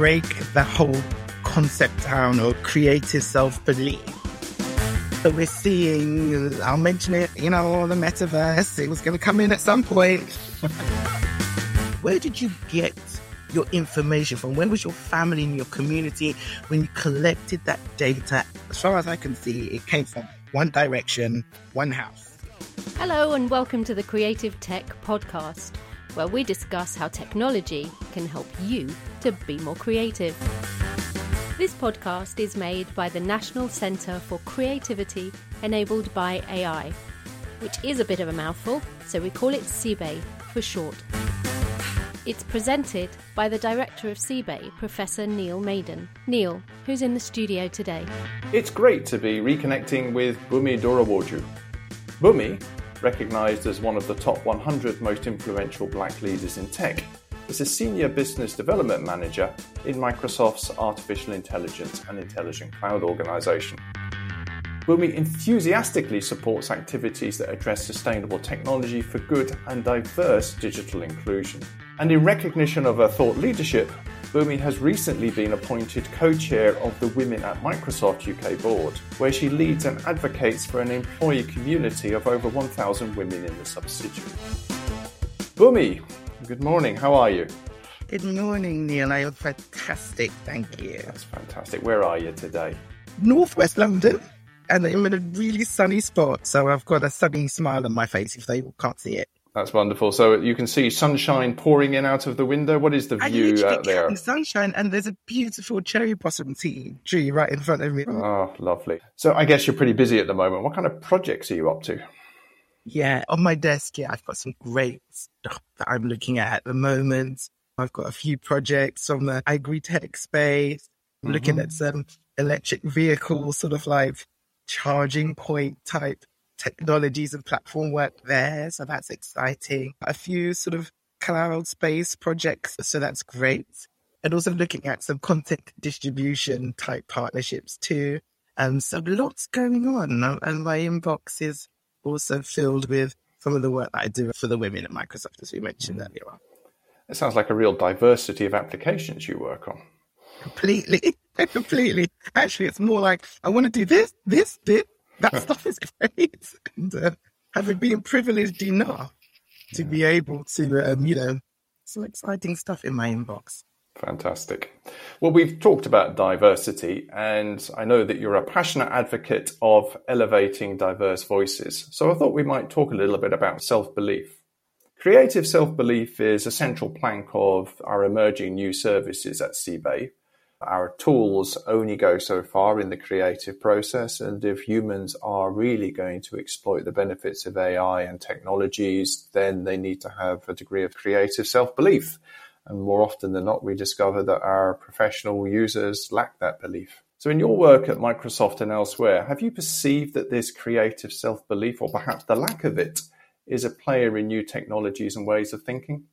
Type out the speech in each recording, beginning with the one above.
Break the whole concept down of creative self-belief. So we're seeing, I'll mention it, you know, the metaverse, it was going to come in at some point. Where did you get your information from? Where was your family and your community when you collected that data? As far as I can see, it came from one direction, one house. Hello, and welcome to the Creative Tech Podcast, where we discuss how technology can help you to be more creative. This podcast is made by the National Centre for Creativity Enabled by AI, which is a bit of a mouthful, so we call it CebAI for short. It's presented by the director of CebAI, Professor Neil Maiden. Neil, who's in the studio today. It's great to be reconnecting with Bumi Dorawoju. Bumi, recognised as one of the top 100 most influential black leaders in tech, is a senior business development manager in Microsoft's Artificial Intelligence and Intelligent Cloud organization. Bumi enthusiastically supports activities that address sustainable technology for good and diverse digital inclusion. And in recognition of her thought leadership, Bumi has recently been appointed co chair of the Women at Microsoft UK board, where she leads and advocates for an employee community of over 1,000 women in the subsidiary. Bumi, good morning. How are you? Good morning, Neil. I am fantastic. Thank you. That's fantastic. Where are you today? Northwest London, and I'm in a really sunny spot, so I've got a sunny smile on my face if they can't see it. That's wonderful. So you can see sunshine pouring in out of the window. What is the view out there? Sunshine, and there's a beautiful cherry blossom tea tree right in front of me. Oh, lovely. So I guess you're pretty busy at the moment. What kind of projects are you up to? Yeah, on my desk, yeah, I've got some great stuff that I'm looking at at the moment. I've got a few projects on the agri-tech space, I'm looking Mm-hmm. at some electric vehicle sort of like charging point type technologies and platform work there. So that's exciting. A few sort of cloud space projects. So that's great. And also looking at some content distribution type partnerships too. Um, so lots going on. And my inbox is also filled with some of the work that I do for the women at Microsoft, as we mentioned earlier on. It sounds like a real diversity of applications you work on. Completely, completely. Actually, it's more like I want to do this, this, this. That stuff is great. And uh, having been privileged enough to be able to, um, you know, some exciting stuff in my inbox. Fantastic. Well, we've talked about diversity, and I know that you're a passionate advocate of elevating diverse voices. So I thought we might talk a little bit about self belief. Creative self belief is a central plank of our emerging new services at CebAI. Our tools only go so far in the creative process, and if humans are really going to exploit the benefits of AI and technologies, then they need to have a degree of creative self belief. And more often than not, we discover that our professional users lack that belief. So, in your work at Microsoft and elsewhere, have you perceived that this creative self belief, or perhaps the lack of it, is a player in new technologies and ways of thinking?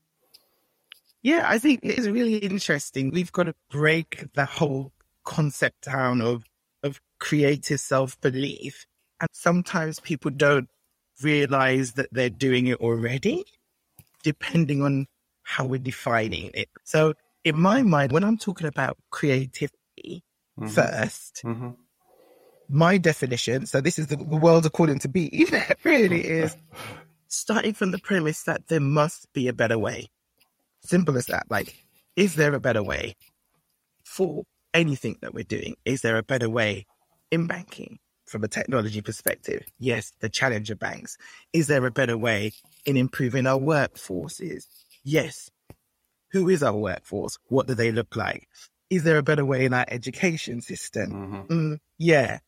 Yeah, I think it's really interesting. We've got to break the whole concept down of of creative self belief. And sometimes people don't realize that they're doing it already, depending on how we're defining it. So, in my mind, when I'm talking about creativity 1st Mm-hmm. my definition, so this is the, the world according to B, really is starting from the premise that there must be a better way. Simple as that. Like, is there a better way for anything that we're doing? Is there a better way in banking from a technology perspective? Yes, the challenger banks. Is there a better way in improving our workforces? Yes. Who is our workforce? What do they look like? Is there a better way in our education system? Mm-hmm. Mm, yeah.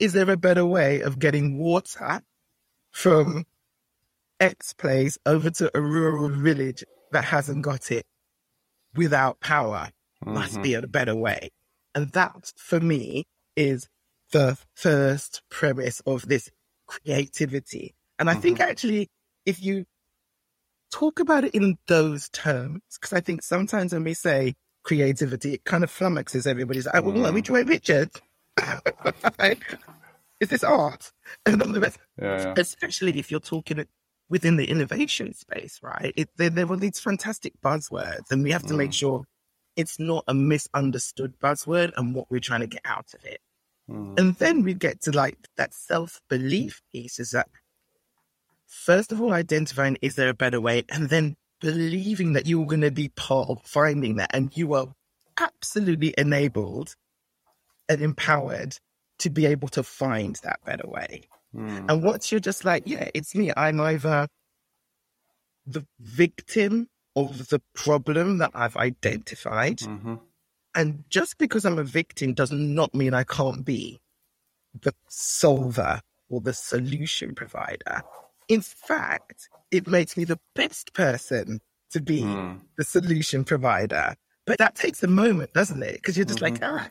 Is there a better way of getting water from X place over to a rural village that hasn't got it without power? Must mm-hmm. be a better way. And that, for me, is the first premise of this creativity. And I think mm-hmm. actually, if you talk about it in those terms, because I think sometimes when we say creativity, it kind of flummoxes everybody's like, well, which way, Richard? Is this art? And all the rest. Yeah, yeah. Especially if you're talking it within the innovation space, right? It, there, there were these fantastic buzzwords, and we have to make mm. sure it's not a misunderstood buzzword and what we're trying to get out of it. Mm. And then we get to like that self belief piece is that, first of all, identifying is there a better way, and then believing that you're going to be part of finding that, and you are absolutely enabled and empowered to be able to find that better way. Hmm. And once you're just like, yeah, it's me, I'm either the victim of the problem that I've identified. Mm-hmm. And just because I'm a victim does not mean I can't be the solver or the solution provider. In fact, it makes me the best person to be the solution provider. But that takes a moment, doesn't it? Because you're just like, ah,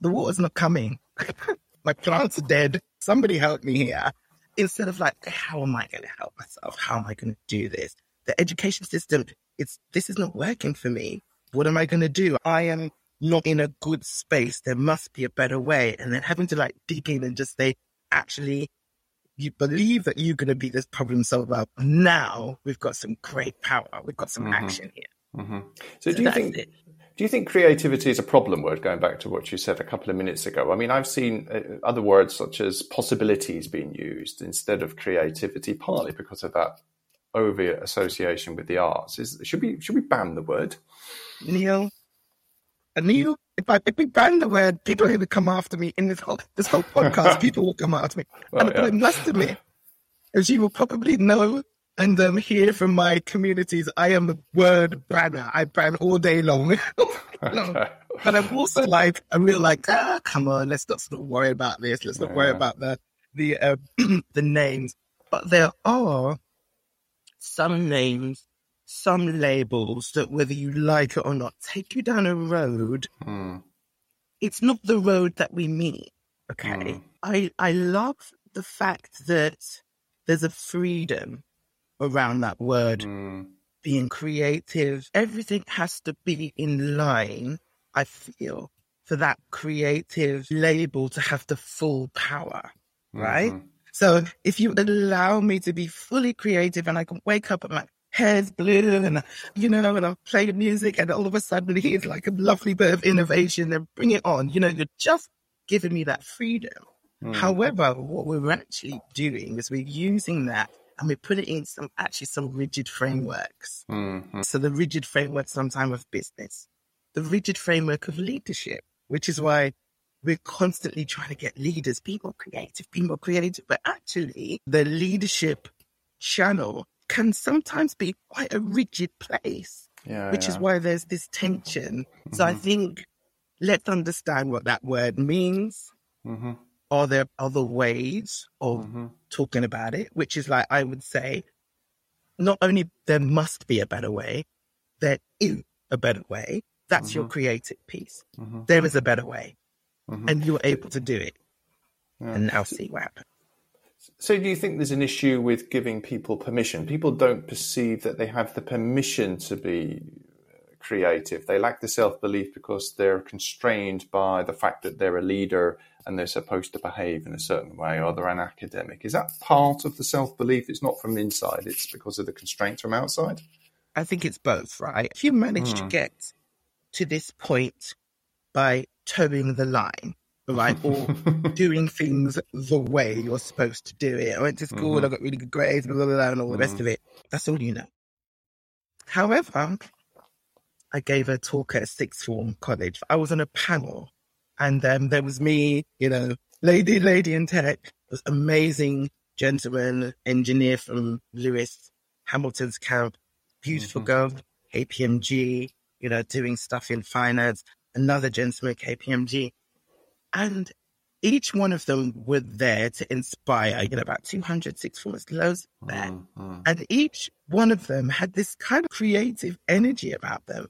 the water's not coming. My plants are dead. Somebody help me here. Instead of like, how am I going to help myself? How am I going to do this? The education system, it's, this is not working for me. What am I going to do? I am not in a good space. There must be a better way. And then having to like dig in and just say, actually, you believe that you're going to be this problem solver. Now we've got some great power. We've got some action here. So, do you think it. do you think creativity is a problem word? Going back to what you said a couple of minutes ago, I mean, I've seen uh, other words such as possibilities being used instead of creativity, partly because of that over association with the arts. Is should we should we ban the word? Neil, and Neil, if I, if we ban the word, people are going to come after me in this whole, this whole podcast. people will come after me. Well, and yeah. I must admit, as you will probably know and um, hear from my communities, I am a word banner. I ban all day long. But I'm also like, I'm real like, ah, come on, let's not sort of worry about this. Let's not worry about the, the, uh, the names. But there are some names, some labels that whether you like it or not, take you down a road. Hmm. It's not the road that we meet. Okay. Hmm. I, I love the fact that there's a freedom around that word hmm. being creative. Everything has to be in line, I feel, for that creative label to have the full power. Right? Mm-hmm. So if you allow me to be fully creative and I can wake up and my hair's blue and, you know, and I'm playing music and all of a sudden it's like a lovely bit of innovation and bring it on. You know, you're just giving me that freedom. Hmm. However, what we're actually doing is we're using that and we put it in some actually some rigid frameworks. Hmm. So the rigid framework sometimes of business, the rigid framework of leadership, which is why we're constantly trying to get leaders, people creative, people creative, but actually the leadership channel can sometimes be quite a rigid place, Yeah, which is why there's this tension. So I mm-hmm. think let's understand what that word means. Mm-hmm. Are there other ways of mm-hmm. talking about it? Which is like, I would say, not only there must be a better way, there is a better way. That's your creative piece. There is a better way. And you're able to do it. And now see what happens. So, do you think there's an issue with giving people permission? People don't perceive that they have the permission to be creative. They lack the self belief because they're constrained by the fact that they're a leader and they're supposed to behave in a certain way or they're an academic. Is that part of the self belief? It's not from inside, it's because of the constraints from outside? I think it's both, right? If you manage mm. to hmm. get to this point by toeing the line, right, or doing things the way you're supposed to do it. I went to school, mm-hmm. I got really good grades, blah, blah, blah, and all the mm-hmm. rest of it. That's all you know. However, I gave a talk at a sixth form college. I was on a panel and um, there was me, you know, lady, lady in tech, this amazing gentleman, engineer from Lewis Hamilton's camp, beautiful mm-hmm. girl, KPMG, you know, doing stuff in finance, another gentleman, KPMG. And each one of them were there to inspire, you know, about 200 sixth formers, loads there. Mm-hmm. And each one of them had this kind of creative energy about them.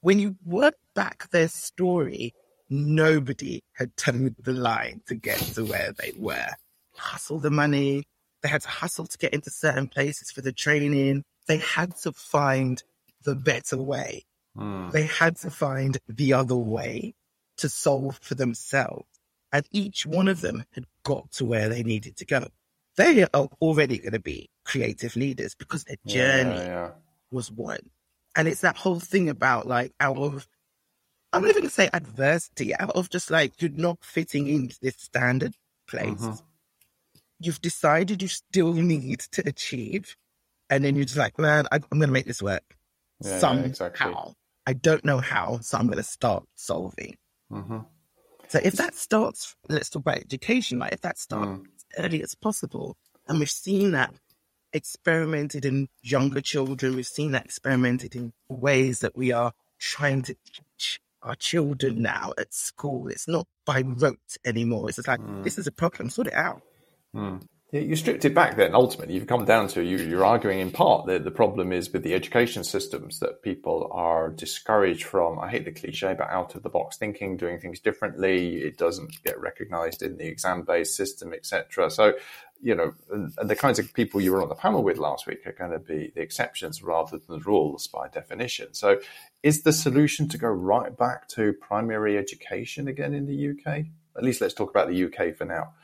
When you work back their story, nobody had toed the line to get to where they were. Hustle the money. They had to hustle to get into certain places for the training. They had to find the better way. Mm. They had to find the other way to solve for themselves. And each one of them had got to where they needed to go. They are already going to be creative leaders because their journey yeah, yeah. was one. And it's that whole thing about like out of, I'm not even going to say adversity, out of just like you're not fitting into this standard place. Mm-hmm. You've decided you still need to achieve. And then you're just like, man, I, am going to make this work yeah, somehow. Exactly. I don't know how, so I'm going to start solving. Mm-hmm. So if that starts, let's talk about education, like if that starts mm. as early as possible, and we've seen that experimented in younger children, we've seen that experimented in ways that we are trying to teach our children now at school. It's not by rote anymore. It's just like, mm. this is a problem, sort it out. Mm. You stripped it back then, ultimately, you've come down to you, you're arguing in part that the problem is with the education systems that people are discouraged from, I hate the cliche, but out of the box thinking, doing things differently. It doesn't get recognized in the exam based system, etc. So, you know, the kinds of people you were on the panel with last week are going to be the exceptions rather than the rules by definition. So, is the solution to go right back to primary education again in the UK? At least let's talk about the UK for now.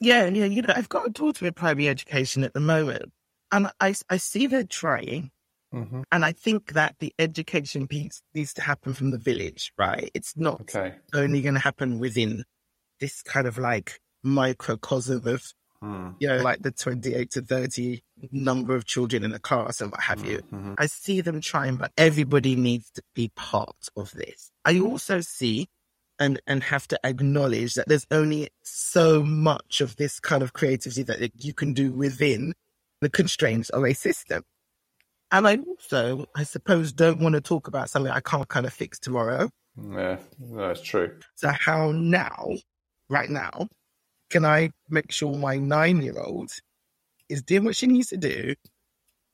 Yeah, yeah, you know, I've got a daughter in primary education at the moment, and I, I see they're trying. Mm-hmm. And I think that the education piece needs to happen from the village, right? It's not okay. only going to happen within this kind of like microcosm of, mm. you know, like the 28 to 30 number of children in a class and what have you. Mm-hmm. I see them trying, but everybody needs to be part of this. I also see and and have to acknowledge that there's only so much of this kind of creativity that you can do within the constraints of a system. And I also, I suppose, don't want to talk about something I can't kind of fix tomorrow. Yeah, that's true. So how now, right now, can I make sure my nine-year-old is doing what she needs to do,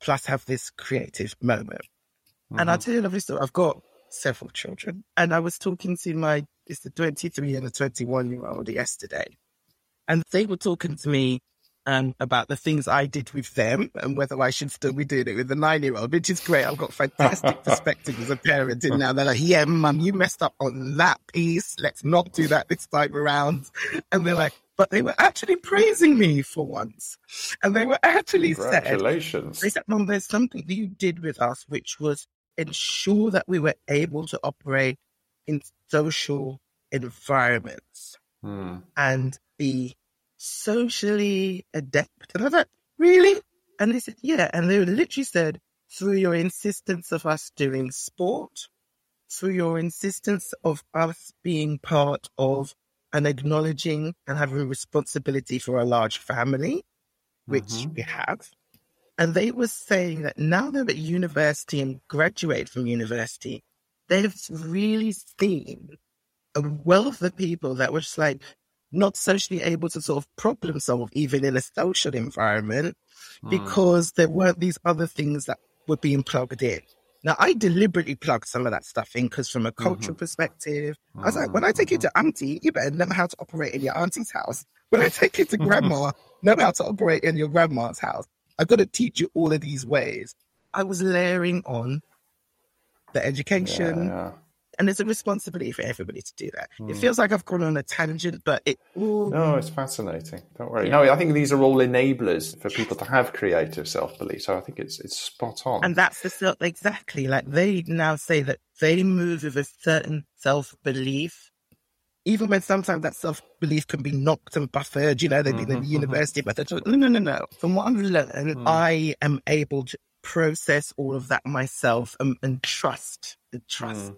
plus have this creative moment? Mm-hmm. And I'll tell you a lovely story. I've got several children, and I was talking to my it's the 23 and the 21 year old yesterday. And they were talking to me um, about the things I did with them and whether I should still be doing it with the nine year old, which is great. I've got fantastic perspective as a parent in now. They're like, yeah, mum, you messed up on that piece. Let's not do that this time around. And they're like, but they were actually praising me for once. And they were actually Congratulations. Said, they said, mum, there's something that you did with us, which was ensure that we were able to operate in social environments hmm. and be socially adept. And I thought, really? And they said, yeah. And they literally said, through your insistence of us doing sport, through your insistence of us being part of and acknowledging and having responsibility for a large family, which mm-hmm. we have. And they were saying that now they're at university and graduate from university, they've really seen a wealth of people that were just like not socially able to sort of problem solve even in a social environment mm. because there weren't these other things that were being plugged in. Now, I deliberately plugged some of that stuff in because, from a cultural mm-hmm. perspective, mm-hmm. I was like, when I take you to auntie, you better know how to operate in your auntie's house. When I take you to grandma, know how to operate in your grandma's house. I've got to teach you all of these ways. I was layering on the education, yeah, yeah. And there's a responsibility for everybody to do that. It hmm. feels like I've gone on a tangent, but it. No, it's fascinating. Don't worry. No, I think these are all enablers for people to have creative self belief. So I think it's it's spot on. And that's the exactly. Like they now say that they move with a certain self belief, even when sometimes that self belief can be knocked and buffered. You know, they've been in the mm-hmm, mm-hmm. university, but they're talking, no, no, no, no. From what I've learned, hmm. I am able to process all of that myself and, and trust, trust.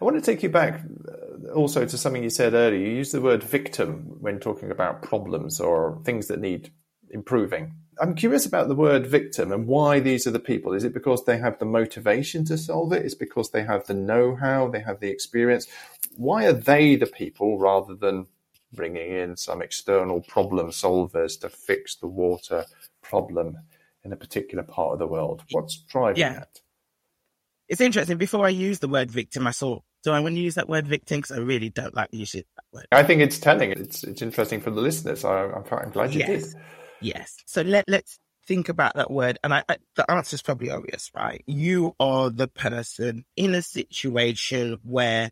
I want to take you back uh, also to something you said earlier. You used the word victim when talking about problems or things that need improving. I'm curious about the word victim and why these are the people. Is it because they have the motivation to solve it? Is it because they have the know how, they have the experience? Why are they the people rather than bringing in some external problem solvers to fix the water problem in a particular part of the world? What's driving Yeah. that? It's interesting. Before I use the word victim, I saw do I want to use that word victim? Because I really don't like using that word. I think it's telling. It's it's interesting for the listeners. I, I'm, I'm glad you yes. did. Yes. So let, let's think about that word. And I, I, the answer is probably obvious, right? You are the person in a situation where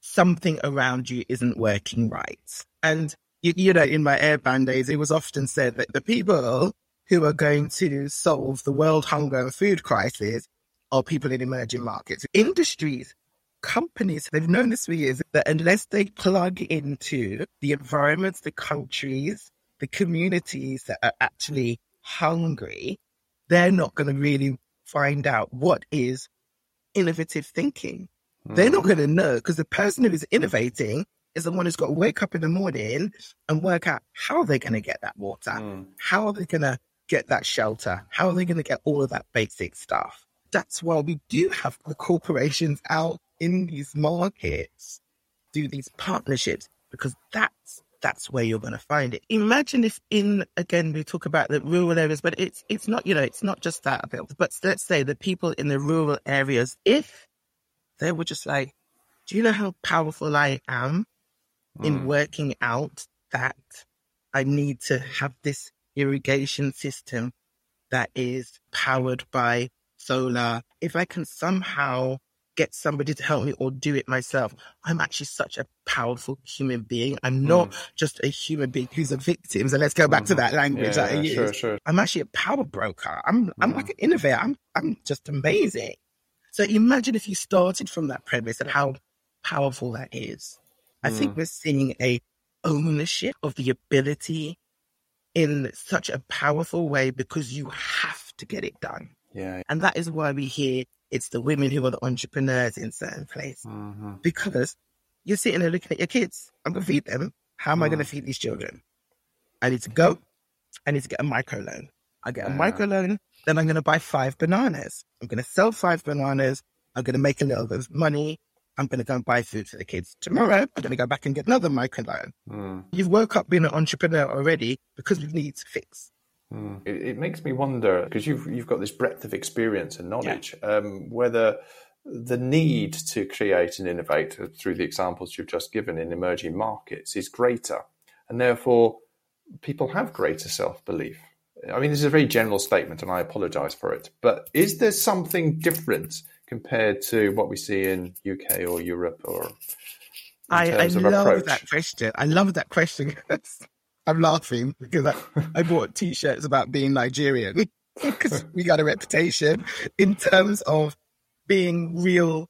something around you isn't working right. And, you, you know, in my airband days, it was often said that the people who are going to solve the world hunger and food crisis are people in emerging markets. Industries, companies, they've known this for years that unless they plug into the environments, the countries, the communities that are actually hungry, they're not going to really find out what is innovative thinking. They're not hmm. going to know because the person who is innovating is the one who's got to wake up in the morning and work out how they're going to get that water, hmm. how are they going to get that shelter, how are they going to get all of that basic stuff. That's why we do have the corporations out in these markets, do these partnerships, because that's that's where you're going to find it. Imagine if in again we talk about the rural areas, but it's it's not you know it's not just that. But let's say the people in the rural areas, if they were just like, do you know how powerful I am in hmm. working out that I need to have this irrigation system that is powered by solar? If I can somehow get somebody to help me or do it myself, I'm actually such a powerful human being. I'm not hmm. just a human being who's a victim. So let's go back to hmm. that language Yeah, that I yeah, use. sure, sure. I'm actually a power broker. I'm I'm hmm. like an innovator. I'm I'm just amazing. So imagine if you started from that premise and how powerful that is. I think we're seeing a ownership of the ability in such a powerful way because you have to get it done. Yeah. And that is why we hear it's the women who are the entrepreneurs in certain places. Mm-hmm. Because you're sitting there looking at your kids. I'm going to feed them. How am I going to mm. feed these children? I need to go. I need to get a microloan. I get a microloan, then I'm going to buy five bananas. I'm going to sell five bananas. I'm going to make a little bit of money. I'm going to go and buy food for the kids. Tomorrow, I'm going to go back and get another microloan. You've woke up being an entrepreneur already because you need to fix. It, it makes me wonder because you've you've got this breadth of experience and knowledge, um, whether the need to create and innovate through the examples you've just given in emerging markets is greater, and therefore people have greater self belief. I mean, this is a very general statement, and I apologise for it. But is there something different compared to what we see in UK or Europe or in I, I love approach? that question. I love that question. I'm laughing because I, I bought t-shirts about being Nigerian because we got a reputation in terms of being real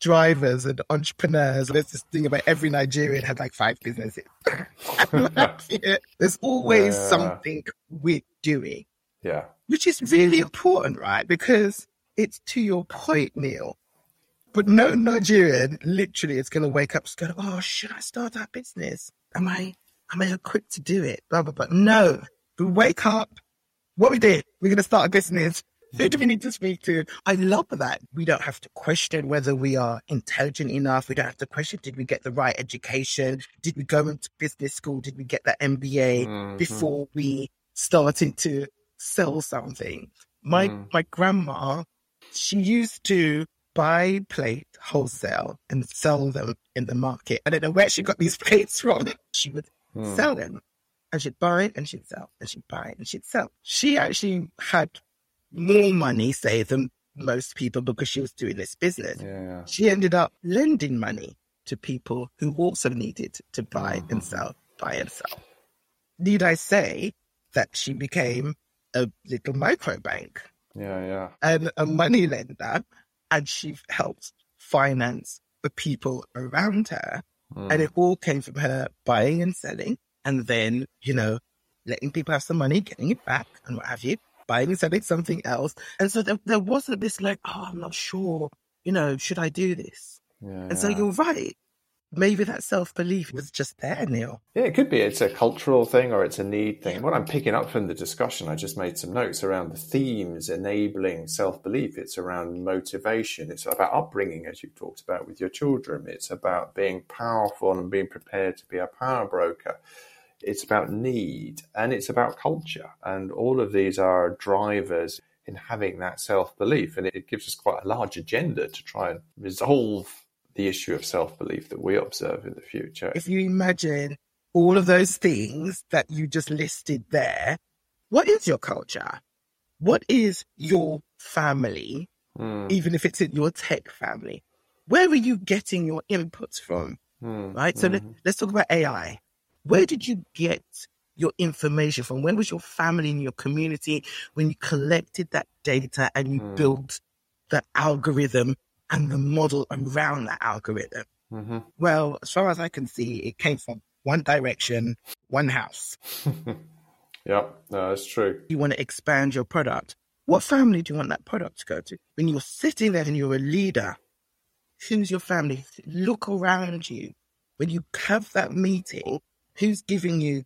drivers and entrepreneurs. There's this thing about every Nigerian had like five businesses. Love it. There's always Yeah. something we're doing, Yeah, which is really important, right? Because it's to your point, Neil. But no Nigerian literally is going to wake up and go, oh, should I start that business? Am I, am I equipped to do it? Blah, blah, blah. No, we wake up. What we did, we're going to start a business. Who do we need to speak to? I love that. We don't have to question whether we are intelligent enough. We don't have to question, did we get the right education? Did we go into business school? Did we get that MBA mm-hmm. before we started to sell something? My, mm. my grandma, she used to buy plates wholesale and sell them in the market. I don't know where she got these plates from. She would sell them and she'd buy it and she'd sell and she'd buy it and she'd sell. She actually had more money say, than most people because she was doing this business. Yeah. She ended up lending money to people who also needed to buy Mm-hmm. and sell, buy and sell. Need I say that she became a little microbank Yeah, yeah. and a money lender, and she helped finance the people around her. Mm. And it all came from her buying and selling, and then, you know, letting people have some money, getting it back, and what have you, buying and selling something else. And so there, there wasn't this like, oh, I'm not sure, you know, should I do this? Yeah, And so you're right. Maybe that self belief was just there, Neil. Yeah, it could be. It's a cultural thing or it's a need thing. What I'm picking up from the discussion, I just made some notes around the themes enabling self belief. It's around motivation. It's about upbringing, as you've talked about with your children. It's about being powerful and being prepared to be a power broker. It's about need and it's about culture. And all of these are drivers in having that self belief. And it gives us quite a large agenda to try and resolve the issue of self belief that we observe in the future. If you imagine all of those things that you just listed there, what is your culture? What is your family? Hmm. Even if it's in your tech family, where are you getting your inputs from? Hmm. Right. So let, let's talk about AI. Where did you get your information from? When was your family and your community when you collected that data and you built the algorithm and the model around that algorithm? Mm-hmm. Well, as far as I can see, it came from one direction, one house. Yeah, no, that's true. You want to expand your product. What family do you want that product to go to? When you're sitting there and you're a leader, who's your family? Look around you. When you have that meeting, who's giving you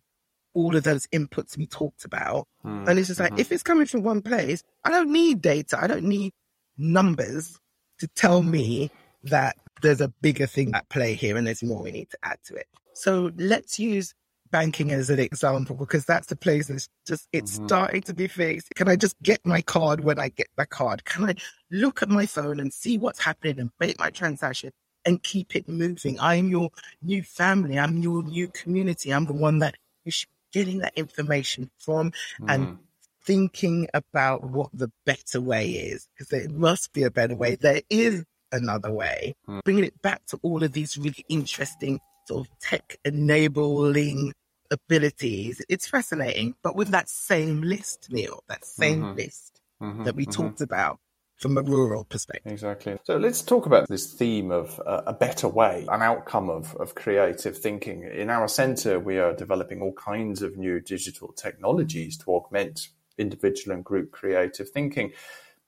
all of those inputs we talked about? And it's just like, if it's coming from one place, I don't need data. I don't need numbers to tell me that there's a bigger thing at play here and there's more we need to add to it. So let's use banking as an example because that's the place that's just it's mm-hmm. starting to be fixed. Can I just get my card when I get my card? Can I look at my phone and see what's happening and make my transaction and keep it moving? I'm your new family. I'm your new community. I'm the one that you should be getting that information from and mm-hmm. Thinking about what the better way is because there must be a better way. There is another way. Hmm. Bringing it back to all of these really interesting sort of tech enabling abilities. It's fascinating, but with that same list, Neil, that same mm-hmm. list mm-hmm. that we mm-hmm. talked about from a rural perspective. Exactly. So let's talk about this theme of uh, a better way, an outcome of, of creative thinking. In our centre, we are developing all kinds of new digital technologies to augment individual and group creative thinking.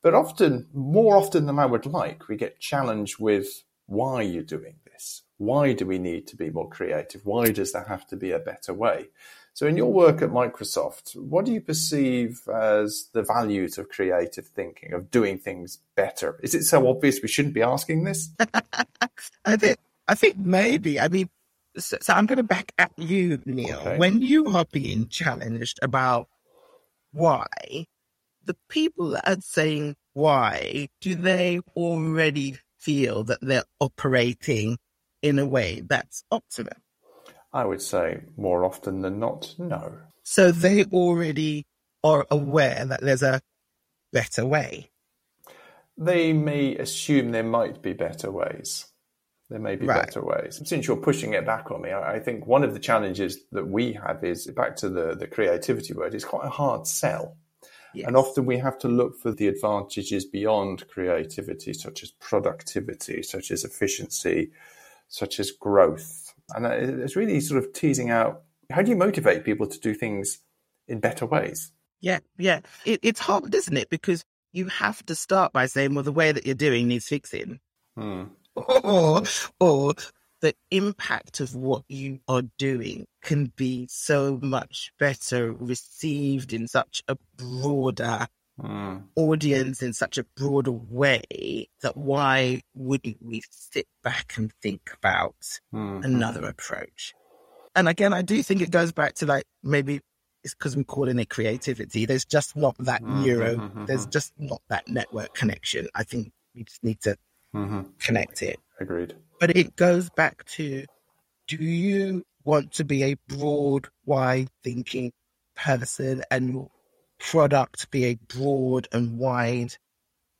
But often, more often than I would like, we get challenged with why you're doing this. Why do we need to be more creative? Why does there have to be a better way? So, in your work at Microsoft, what do you perceive as the values of creative thinking, of doing things better? Is it so obvious we shouldn't be asking this? I think, I think maybe. I mean, so, so I'm going to back at you, Neil. Okay. When you are being challenged about why, the people that are saying why, do they already feel that they're operating in a way that's optimum? I would say more often than not, no. So they already are aware that there's a better way. They may assume there might be better ways. There may be Right. better ways. Since you're pushing it back on me, I I think one of the challenges that we have is back to the, the creativity word, it's quite a hard sell. Yes. And often we have to look for the advantages beyond creativity, such as productivity, such as efficiency, such as growth. And it's really sort of teasing out how do you motivate people to do things in better ways? Yeah, yeah. It, it's hard, isn't it? Because you have to start by saying, well, the way that you're doing needs fixing. Hmm. Or, or the impact of what you are doing can be so much better received in such a broader Hmm. audience, in such a broader way, that why wouldn't we sit back and think about Hmm. another approach? And again, I do think it goes back to like maybe it's because we're calling it creativity. There's just not that neuro, there's just not that network connection. I think we just need to connect it. Agreed. But it goes back to do you want to be a broad, wide thinking person and your product be a broad and wide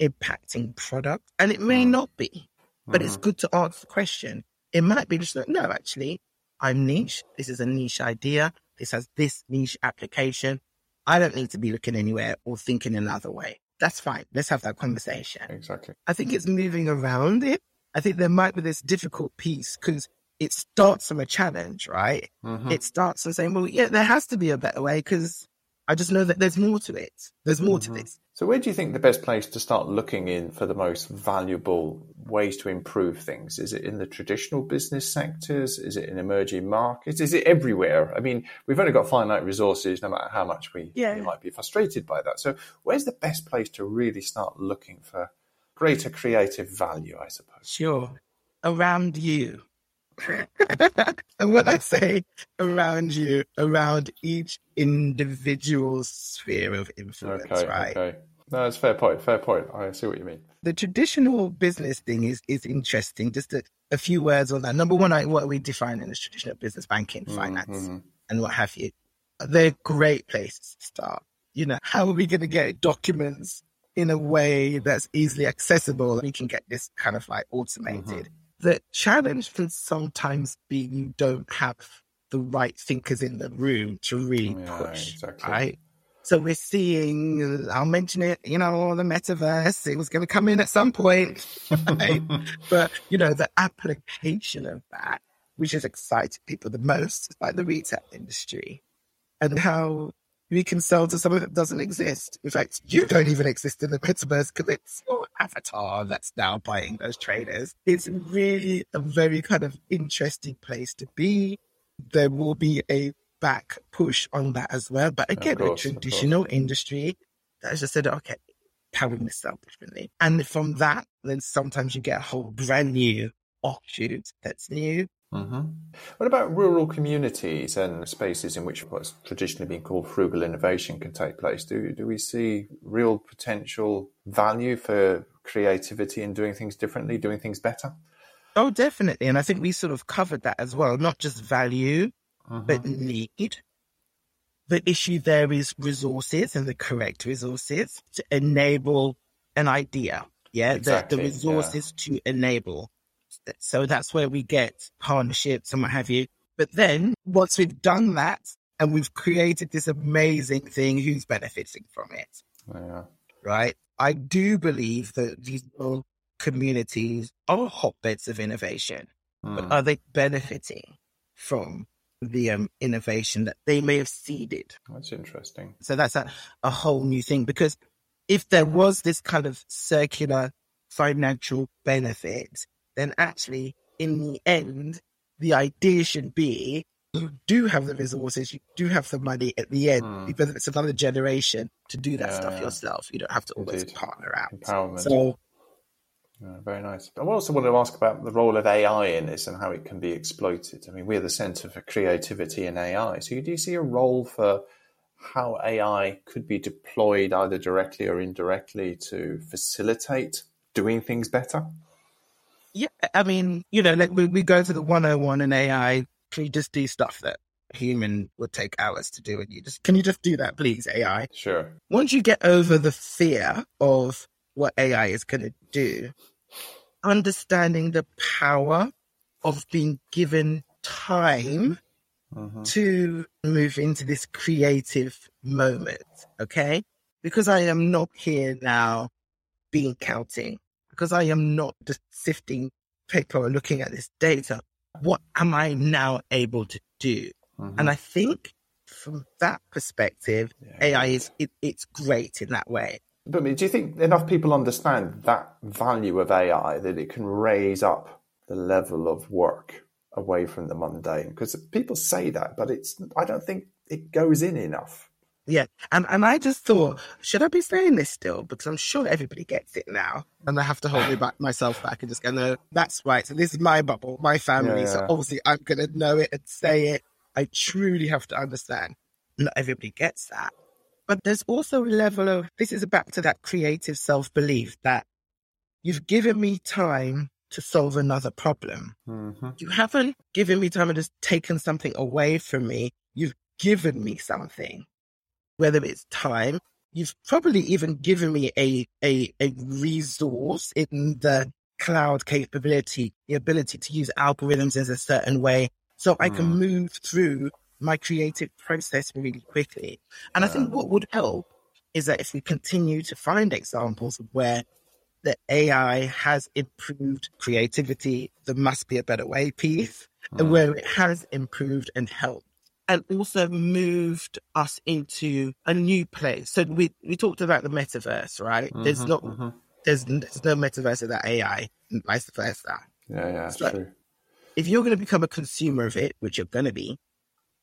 impacting product. And it may not be, but it's Mhm. good to ask the question. It might be just like, no, actually, I'm niche. This is a niche idea. This has this niche application. I don't need to be looking anywhere or thinking another way. That's fine. Let's have that conversation. Exactly. I think it's moving around it. I think there might be this difficult piece because it starts from a challenge, right? Mhm. It starts from saying, well, yeah, there has to be a better way because I just know that there's more to it. There's more to this. So, where do you think the best place to start looking in for the most valuable ways to improve things? Is it in the traditional business sectors? Is it in emerging markets? Is it everywhere? I mean, we've only got finite resources, no matter how much we, Yeah. we might be frustrated by that. So, where's the best place to really start looking for greater creative value, I suppose? Sure. Around you. and what I say around you, around each individual sphere of influence, Okay, right? okay. No, it's a fair point. Fair point. I see what you mean. the traditional business thing is is interesting. Just a, a few words on that. Number one, I, what are we defining as traditional business banking, finance, Mhm. and what have you? They're great places to start. You know, how are we going to get documents in a way that's easily accessible? We can get this kind of like automated. The challenge can sometimes be you don't have the right thinkers in the room to really Yeah, push, exactly. right? So we're seeing, uh, I'll mention it, you know, the metaverse, it was going to come in at some point, right? but, you know, the application of that, which has excited people the most, is like the retail industry and how we can sell to something that doesn't exist. In fact, you don't even exist in the metaverse because it's your avatar that's now buying those traders. It's really a very kind of interesting place to be. There will be a back push on that as well. But again, course, a traditional industry that just said, okay, how we to sell differently? And from that, then sometimes you get a whole brand new offshoot that's new. Hmm What about rural communities and spaces in which what's traditionally been called frugal innovation can take place? Do do we see real potential value for creativity in doing things differently, doing things better? Oh, definitely. And I think we sort of covered that as well, not just value, but need. The issue there is resources and the correct resources to enable an idea. Yeah, Exactly, the, yeah. the resources to enable. So that's where we get partnerships and what have you. But then once we've done that and we've created this amazing thing, who's benefiting from it? Yeah. right? I do believe that these little communities are hotbeds of innovation, but Mm. are they benefiting from the um, innovation that they may have seeded? That's interesting. So that's a, a whole new thing because if there was this kind of circular financial benefit, then actually in the end, the idea should be you do have the resources, you do have the money at the end, hmm. even if it's another generation to do that Yeah, stuff yeah. yourself. You don't have to always Indeed. partner out. Empowerment. So Yeah, very nice. I also want to ask about the role of AI in this and how it can be exploited. I mean, we're the Centre for Creativity and AI. So, do you see a role for how AI could be deployed either directly or indirectly to facilitate doing things better? Yeah, I mean, you know, like we, we go to the 101 in AI, can you just do stuff that human would take hours to do and you just can you just do that please AI Sure. once you get over the fear of what AI is going to do, understanding the power of being given time Mhm. to move into this creative moment, okay? Because I am not here now being counting, because I am not just sifting paper or looking at this data. What am I now able to do? Mhm. And I think from that perspective, AI is it, it's great in that way. But I mean, do you think enough people understand that value of AI that it can raise up the level of work away from the mundane? Because people say that, but it's I don't think it goes in enough. Yeah. And and I just thought, should I be saying this still? Because I'm sure everybody gets it now. And I have to hold me back myself back and just go, no, that's right. So this is my bubble, my family. Yeah, So obviously I'm gonna know it and say it. I truly have to understand. Not everybody gets that. But there's also a level of this is back to that creative self belief that you've given me time to solve another problem. Mm-hmm. You haven't given me time and just taken something away from me. You've given me something, whether it's time, you've probably even given me a, a, a resource in the cloud capability, the ability to use algorithms in a certain way. So I can mm. move through my creative process really quickly. And I think what would help is that if we continue to find examples of where the AI has improved creativity, there must be a better way piece, and mm. where it has improved and helped and also moved us into a new place. So we, we talked about the metaverse, right? there's mm-hmm, not mm-hmm. there's there's no metaverse without AI and vice versa. Yeah, yeah, that's So- true. If you're going to become a consumer of it, which you're going to be,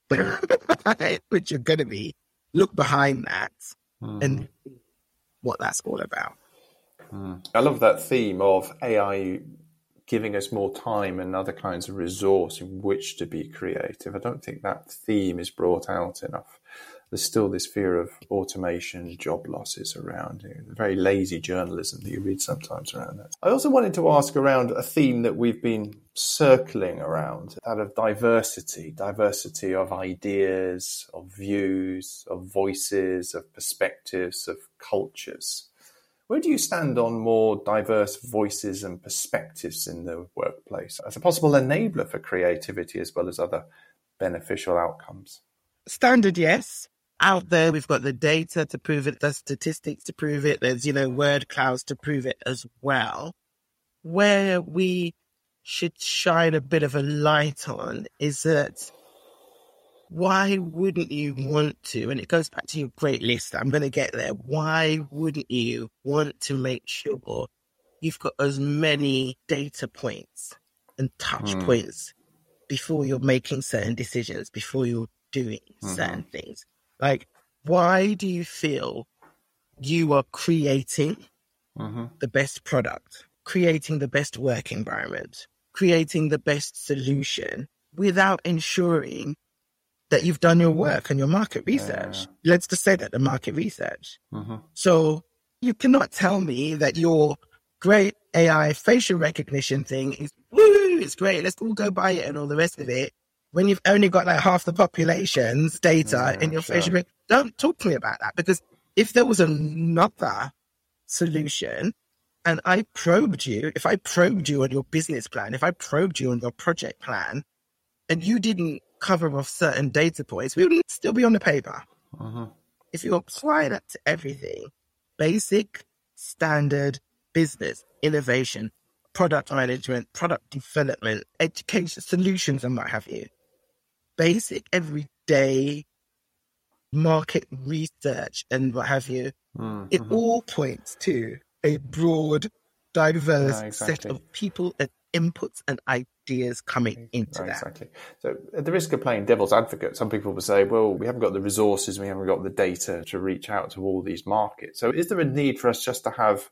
which you're going to be, look behind that and mm. what that's all about. Mm. I love that theme of AI giving us more time and other kinds of resource in which to be creative. I don't think that theme is brought out enough. There's still this fear of automation, job losses around it, very lazy journalism that you read sometimes around that. I also wanted to ask around a theme that we've been circling around, that of diversity, diversity of ideas, of views, of voices, of perspectives, of cultures. Where do you stand on more diverse voices and perspectives in the workplace as a possible enabler for creativity as well as other beneficial outcomes? Standard, yes. Out there, we've got the data to prove it, the statistics to prove it. There's, you know, word clouds to prove it as well. Where we should shine a bit of a light on is that why wouldn't you want to? And it goes back to your great list. I'm going to get there. Why wouldn't you want to make sure you've got as many data points and touch hmm. points before you're making certain decisions, before you're doing mm-hmm. certain things? Like, why do you feel you are creating mm-hmm. the best product, creating the best work environment, creating the best solution without ensuring that you've done your work and your market research. Let's just say that the market research. Mm-hmm. So you cannot tell me that your great AI facial recognition thing is woo, it's great. Let's all go buy it and all the rest of it. When you've only got like half the population's data in your facial, rec- don't talk to me about that because if there was another solution and I probed you, if I probed you on your business plan, if I probed you on your project plan, and you didn't cover off certain data points, we would still be on the paper. Uh-huh. If you apply that to everything, basic, standard business, innovation, product management, product development, education solutions, and what have you, basic, everyday market research and what have you, mm-hmm. it all points to a broad, diverse Yeah, set of people and inputs and ideas coming into Right, that. Exactly. So, at the risk of playing devil's advocate, some people will say, well, we haven't got the resources, we haven't got the data to reach out to all these markets. So, is there a need for us just to have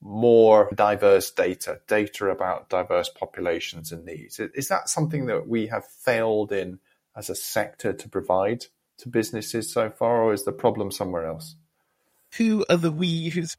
more diverse data, data about diverse populations and needs? Is that something that we have failed in as a sector to provide to businesses so far, or is the problem somewhere else? Who are the we who's,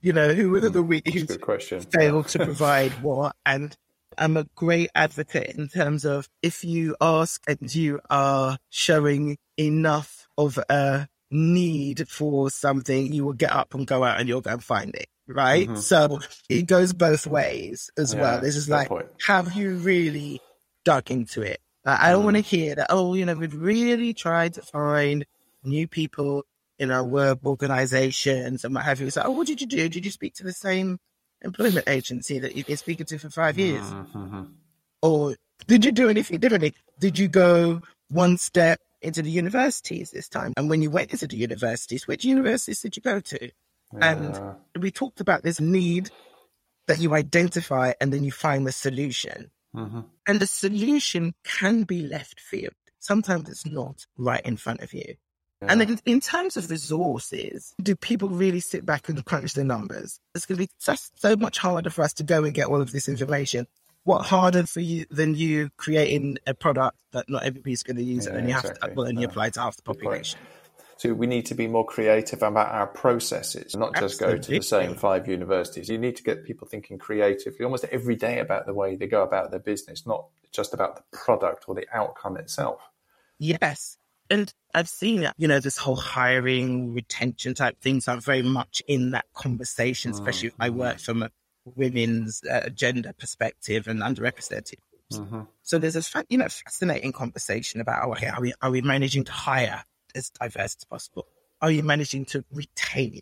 you know, who are the hmm, we That's a who's failed to provide what? And I'm a great advocate in terms of if you ask and you are showing enough of a need for something, you will get up and go out and you'll go and find it. Right. So it goes both ways as Mm-hmm. Yeah, well. This is like, point. have you really dug into it? Like, I Mm. don't want to hear that, oh, you know, we've really tried to find new people in our work organizations and what have you. So, oh, what did you do? Did you speak to the same employment agency that you've been speaking to for five years? Mm-hmm. Or did you do anything differently? Did you go one step into the universities this time? And when you went into the universities, which universities did you go to? And we talked about this need that you identify and then you find the solution. And the solution can be left field. Sometimes it's not right in front of you. And then in terms of resources, do people really sit back and crunch the numbers? It's going to be just so much harder for us to go and get all of this information. What harder for you than you creating a product that not everybody's going to use Yeah, and you have to, well, only Yeah. apply to half the population. So we need to be more creative about our processes, not just go to the same five universities. You need to get people thinking creatively almost every day about the way they go about their business, not just about the product or the outcome itself. Yes. And I've seen you know, this whole hiring, retention type things are very much in that conversation, especially if I work from a women's uh, gender perspective and underrepresented Mm-hmm. so there's a you know fascinating conversation about okay, are we are we managing to hire as diverse as possible? Are you managing to retain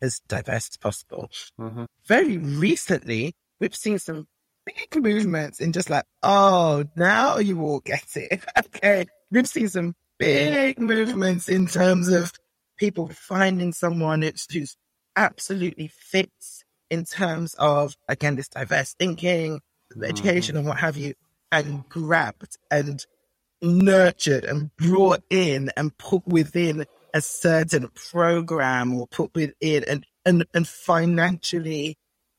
as diverse as possible? Mm-hmm. Very recently, we've seen some big movements in just like oh now you all get it. okay, we've seen some big movements in terms of people finding someone. Who's, who's absolutely fits in terms of again this diverse thinking, the education, and what have you and grabbed and nurtured and brought in and put within a certain program or put within and, and, and financially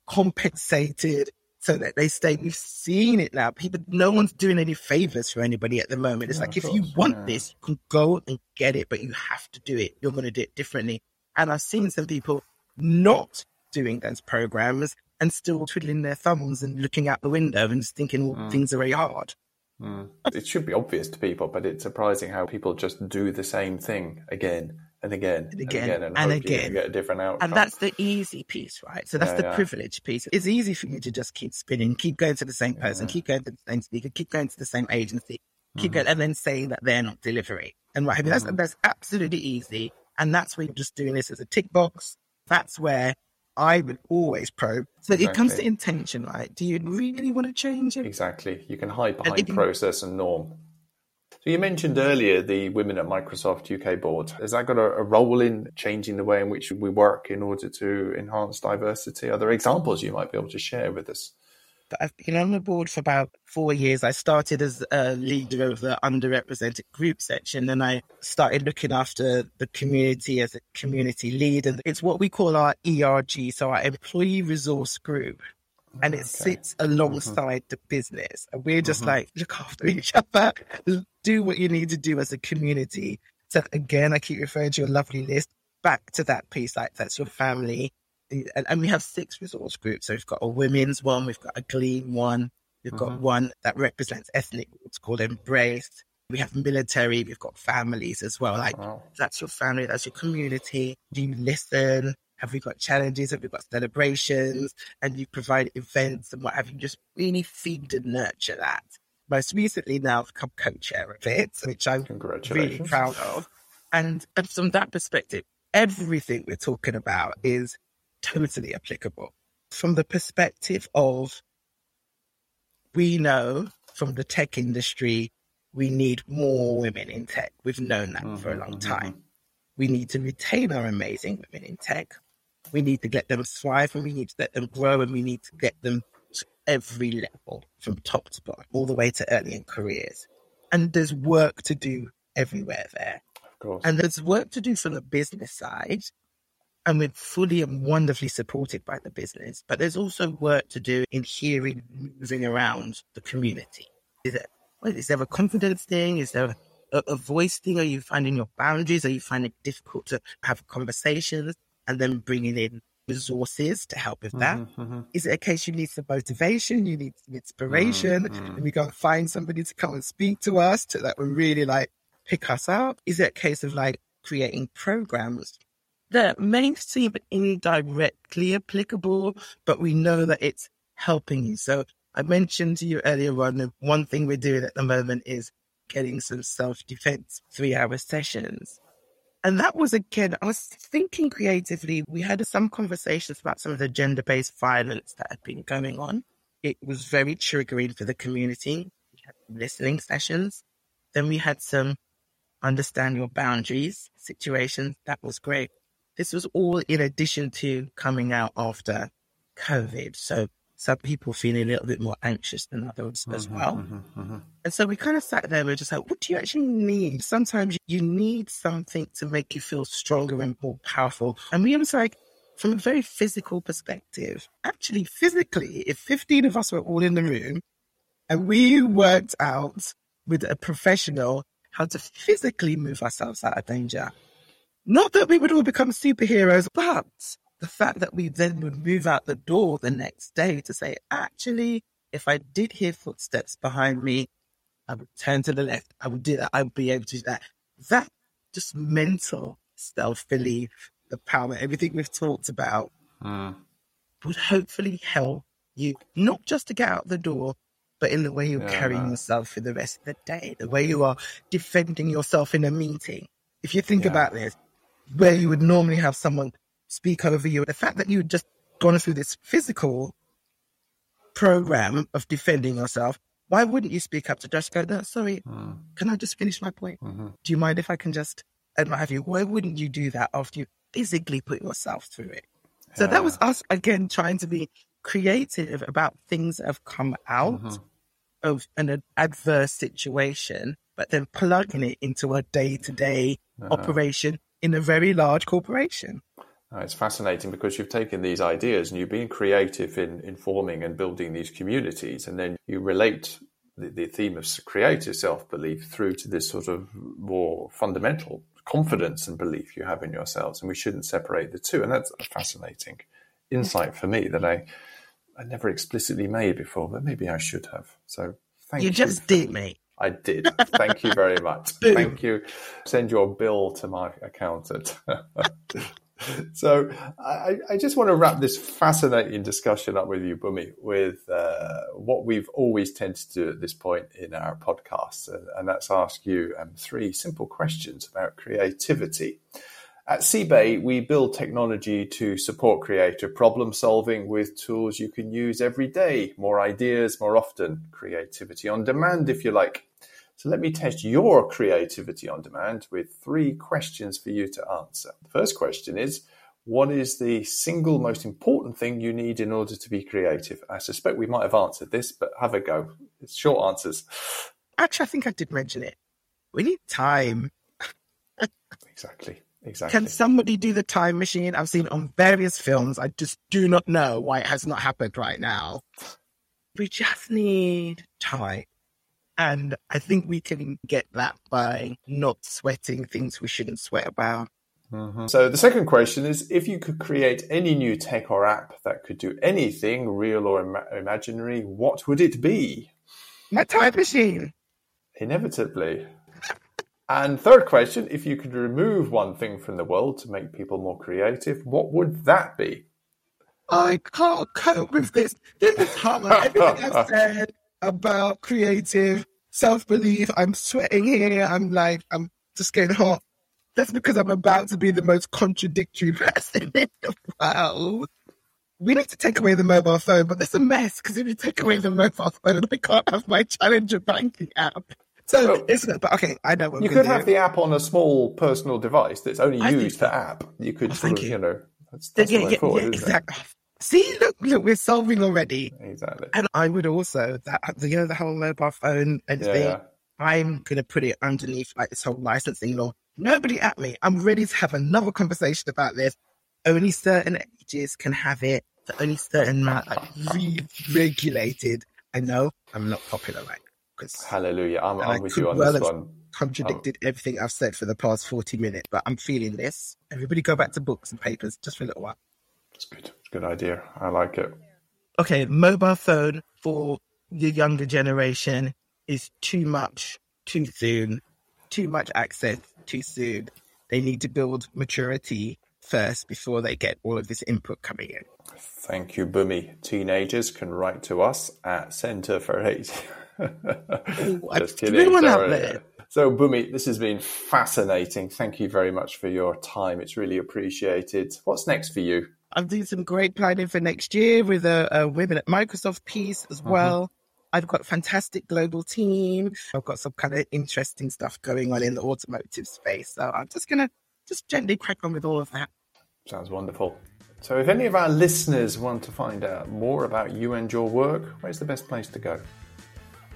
compensated so that they stay. We've seen it now. People, no one's doing any favors for anybody at the moment. It's Yeah, like, if you want yeah. this, you can go and get it, but you have to do it. You're going to do it differently. And I've seen some people not doing those programs and still twiddling their thumbs and looking out the window and just thinking, well, things are very hard. Mm. It should be obvious to people, but it's surprising how people just do the same thing again and again And again and, again, and again. get a different outcome. And that's the easy piece, right? So that's Yeah, the yeah. privilege piece. It's easy for you to just keep spinning, keep going to the same person, keep going to the same speaker, keep going to the same agency, keep Mm-hmm. going, and then saying that they're not delivering. And have you. That's, that's absolutely easy. And that's where you're just doing this as a tick box. That's where I would always probe. So it comes to intention, right? Do you really want to change it? Exactly. You can hide behind can- process and norm. So you mentioned earlier the women at Microsoft UK board. Has that got a, a role in changing the way in which we work in order to enhance diversity? Are there examples you might be able to share with us? I've been on the board for about four years. I started as a leader of the underrepresented group section, and I started looking after the community as a community lead. And it's what we call our ERG, so our employee resource group. And it sits alongside mm-hmm. the business. And we're just mm-hmm. like, look after each other, do what you need to do as a community. So again, I keep referring to your lovely list back to that piece, like that's your family, and, and we have six resource groups. So we've got a women's one, we've got a GLEAM one, we've got mm-hmm. one that represents ethnic groups called Embrace. We have military, we've got families as well. Like Wow. that's your family, that's your community. Do you listen? Have we got challenges? Have we got celebrations? And you provide events and what have you. Just really feed and nurture that. Most recently now I've become co-chair of it, which I'm really proud of. Oh. And, and from that perspective, everything we're talking about is totally applicable. From the perspective of we know from the tech industry, we need more women in tech. We've known that for a mm-hmm, long mm-hmm. time. We need to retain our amazing women in tech. We need to let them thrive and we need to let them grow and we need to get them every level from top to bottom, all the way to early in careers. And there's work to do everywhere there. Of course. And there's work to do from the business side. And we're fully and wonderfully supported by the business. But there's also work to do in hearing, moving around the community. Is, it, well, is there a confidence thing? Is there a, a voice thing? Are you finding your boundaries? Are you finding it difficult to have conversations and then bringing in resources to help with that? Mm-hmm, mm-hmm. Is it a case you need some motivation? You need some inspiration? Mm-hmm. And we go and find somebody to come and speak to us to that will really like pick us up? Is it a case of like creating programs that may seem indirectly applicable, but we know that it's helping you? So I mentioned to you earlier on one thing we're doing at the moment is getting some self defense three hour sessions. And that was again, I was thinking creatively. We had some conversations about some of the gender based violence that had been going on. It was very triggering for the community. We had listening sessions. Then we had some understand your boundaries situations. That was great. This was all in addition to coming out after COVID. So some people feeling a little bit more anxious than others as mm-hmm, well. Mm-hmm, mm-hmm. And so we kind of sat there, and we are just like, what do you actually need? Sometimes you need something to make you feel stronger and more powerful. And we was like, from a very physical perspective, actually, physically, if 15 of us were all in the room and we worked out with a professional how to physically move ourselves out of danger, not that we would all become superheroes, but the fact that we then would move out the door the next day to say, actually, if I did hear footsteps behind me, I would turn to the left. I would do that. I would be able to do that. That just mental self belief, the power, everything we've talked about Mm. would hopefully help you not just to get out the door, but in the way you're Yeah, carrying yourself for the rest of the day, the way you are defending yourself in a meeting. If you think Yeah. about this, where you would normally have someone speak over you, the fact that you had just gone through this physical program of defending yourself, why wouldn't you speak up to just go, no, sorry, Mm. can I just finish my point? Mhm. Do you mind if I can just, have you? Why wouldn't you do that after you physically put yourself through it? So that was us again trying to be creative about things that have come out Mhm. of an adverse situation, but then plugging it into a day to day operation in a very large corporation. Uh, It's fascinating because you've taken these ideas and you've been creative in, informing and building these communities, and then you relate the, the theme of creative self belief through to this sort of more fundamental confidence and belief you have in yourselves. And we shouldn't separate the two. And that's a fascinating insight for me that I, I never explicitly made before, but maybe I should have. So thank you. you just did, mate. I did. Thank you very much. Thank you. Send your bill to my accountant. so I, I just want to wrap this fascinating discussion up with you, Bumi, with uh, what we've always tended to do at this point in our podcasts, and, and that's ask you um, three simple questions about creativity. At CebAI, we build technology to support creative problem solving with tools you can use every day. More ideas, more often. Creativity on demand, if you like. So let me test your creativity on demand with three questions for you to answer. The first question is What is the single most important thing you need in order to be creative? I suspect we might have answered this, but have a go. It's short answers. Actually, I think I did mention it. We need time. Exactly. Exactly. Can somebody do the time machine? I've seen it on various films. I just do not know why it has not happened right now. We just need time. And I think we can get that by not sweating things we shouldn't sweat about. Mhm. So the second question is if you could create any new tech or app that could do anything, real or ima- imaginary, what would it be? My time machine. Inevitably. And third question if you could remove one thing from the world to make people more creative, what would that be? I can't cope with this. This is hard. Everything I've said about creative self belief, I'm sweating here. I'm like, I'm just getting hot. That's because I'm about to be the most contradictory person in the world. We need to take away the mobile phone, but it's a mess because if you take away the mobile phone, I can't have my Challenger banking app. So Well, it's but okay. I know what You could can have the app on a small personal device that's only I used for app. You could Oh, sort of, you. you know, that's, that's yeah, yeah, yeah, exactly. See, look, look, we're solving already. Exactly. And I would also that you know the whole mobile phone and Yeah, thing. yeah. I'm gonna put it underneath like this whole licensing law. Nobody at me. I'm ready to have another conversation about this. Only certain ages can have it. The only certain amount like re-regulated. I know I'm not popular right because Hallelujah. I'm, I'm with you on well this have- one. contradicted everything I've said for the past 40 minutes, but I'm feeling this. Everybody go back to books and papers just for a little while. It's good. Good idea. I like it. okay, mobile phone for the younger generation is too much too soon, too much access too soon. They need to build maturity first before they get all of this input coming in. Thank you, Bumi. Teenagers can write to us at Centre for Eight. Just kidding. anyone out there? So, Bumi, this has been fascinating. Thank you very much for your time. It's really appreciated. What's next for you? I'm doing some great planning for next year with a, a women at Microsoft piece as mm-hmm. well. I've got a fantastic global team. I've got some kind of interesting stuff going on in the automotive space. So I'm just gonna just gently crack on with all of that. Sounds wonderful. So, if any of our listeners want to find out more about you and your work, where's the best place to go?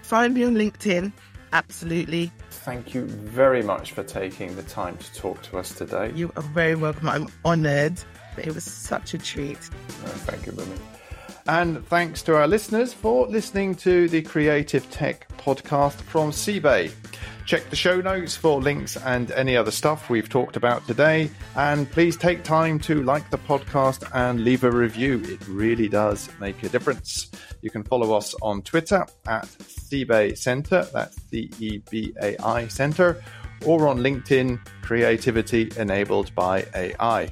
Find me on LinkedIn. Absolutely. Thank you very much for taking the time to talk to us today. You are very welcome. I'm honored. It was such a treat. Uh, thank you, Bumi. And thanks to our listeners for listening to the Creative Tech podcast from CebAI. Check the show notes for links and any other stuff we've talked about today. And please take time to like the podcast and leave a review. It really does make a difference. You can follow us on Twitter at CebAI Center, that's C E B A I Center, or on LinkedIn Creativity Enabled by AI.